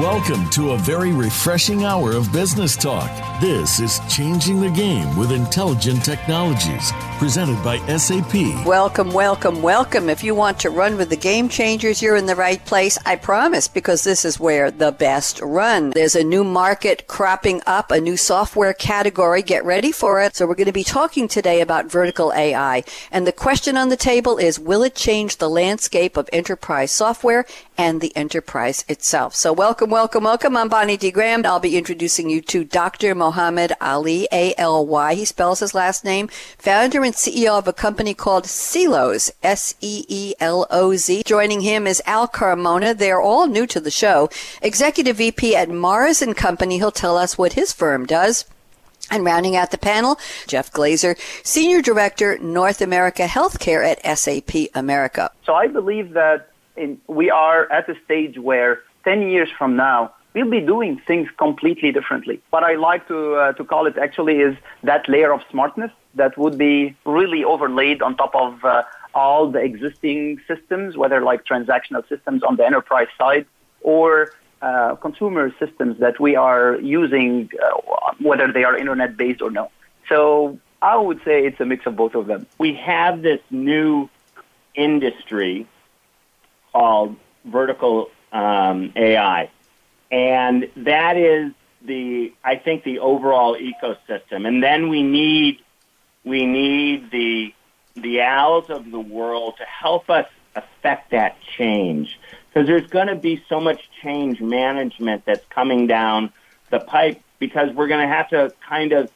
Welcome to a very refreshing hour of business talk. This is Changing the Game with Intelligent Technologies, presented by SAP. Welcome, welcome, welcome. If you want to run with the game changers, you're in the right place, I promise, because this is where the best run. There's a new market cropping up, a new software category. Get ready for it. So we're going to be talking today about vertical AI. And the question on the table is, will it change the landscape of enterprise software and the enterprise itself? So welcome, welcome, welcome. I'm Bonnie D. Graham. I'll be introducing you to Dr. Mohammed Aly, A-L-Y. He spells his last name, founder and CEO of a company called Seeloz, S-E-E-L-O-Z. Joining him is Al Carmona. They're all new to the show. Executive VP at Mars and Company. He'll tell us what his firm does. And rounding out the panel, Jeff Glazer, Senior Director, North America Healthcare at SAP America. So I believe that in, we are at a stage where 10 years from now, we'll be doing things completely differently. What I like to, uh, to call it actually is that layer of smartness that would be really overlaid on top of uh, all the existing systems, whether like transactional systems on the enterprise side or uh, consumer systems that we are using, uh, whether they are internet based or no. So I would say it's a mix of both of them. We have this new industry called vertical um, AI, and that is the I think the overall ecosystem. And then we need we need the the owls of the world to help us affect that change because there's going to be so much change management that's coming down the pipe because we're going to have to kind of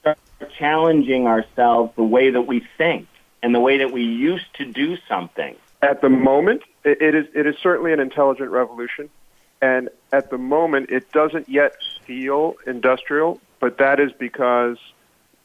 start challenging ourselves the way that we think and the way that we used to do something. At the moment, it is it is certainly an intelligent revolution, and at the moment, it doesn't yet feel industrial. But that is because,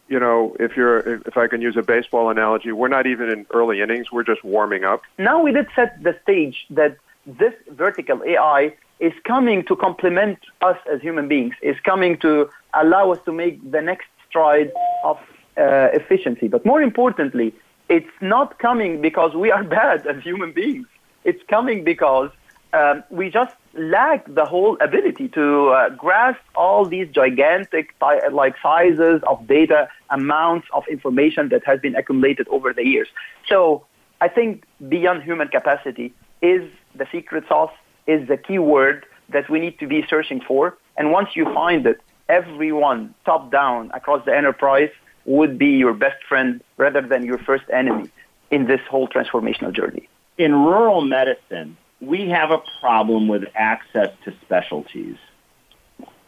you know, if you're if I can use a baseball analogy, we're not even in early innings; we're just warming up. Now we did set the stage that this vertical AI is coming to complement us as human beings. Is coming to allow us to make the next stride of uh, efficiency. But more importantly, it's not coming because we are bad as human beings. It's coming because um, we just lack the whole ability to uh, grasp all these gigantic like sizes of data, amounts of information that has been accumulated over the years. So I think beyond human capacity is the secret sauce, is the key word that we need to be searching for. And once you find it, everyone top down across the enterprise would be your best friend rather than your first enemy in this whole transformational journey. In rural medicine, we have a problem with access to specialties.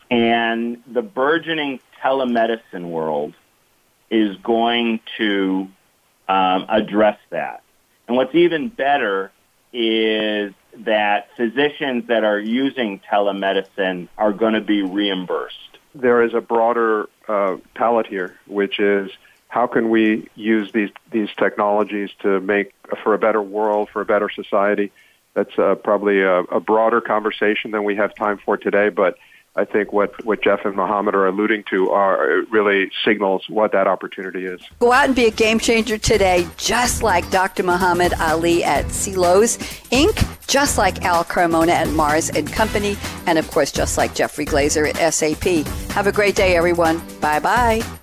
And the burgeoning telemedicine world is going to um, address that. And what's even better is that physicians that are using telemedicine are going to be reimbursed. There is a broader uh, palette here, which is how can we use these these technologies to make for a better world, for a better society. That's uh, probably a, a broader conversation than we have time for today, but I think what, what Jeff and Mohammed are alluding to are really signals what that opportunity is. Go out and be a game changer today, just like Dr. Mohammed Aly at Seeloz Inc., just like Al Carmona at Mars and Company, and of course, just like Jeffrey Glazer at SAP. Have a great day, everyone. Bye bye.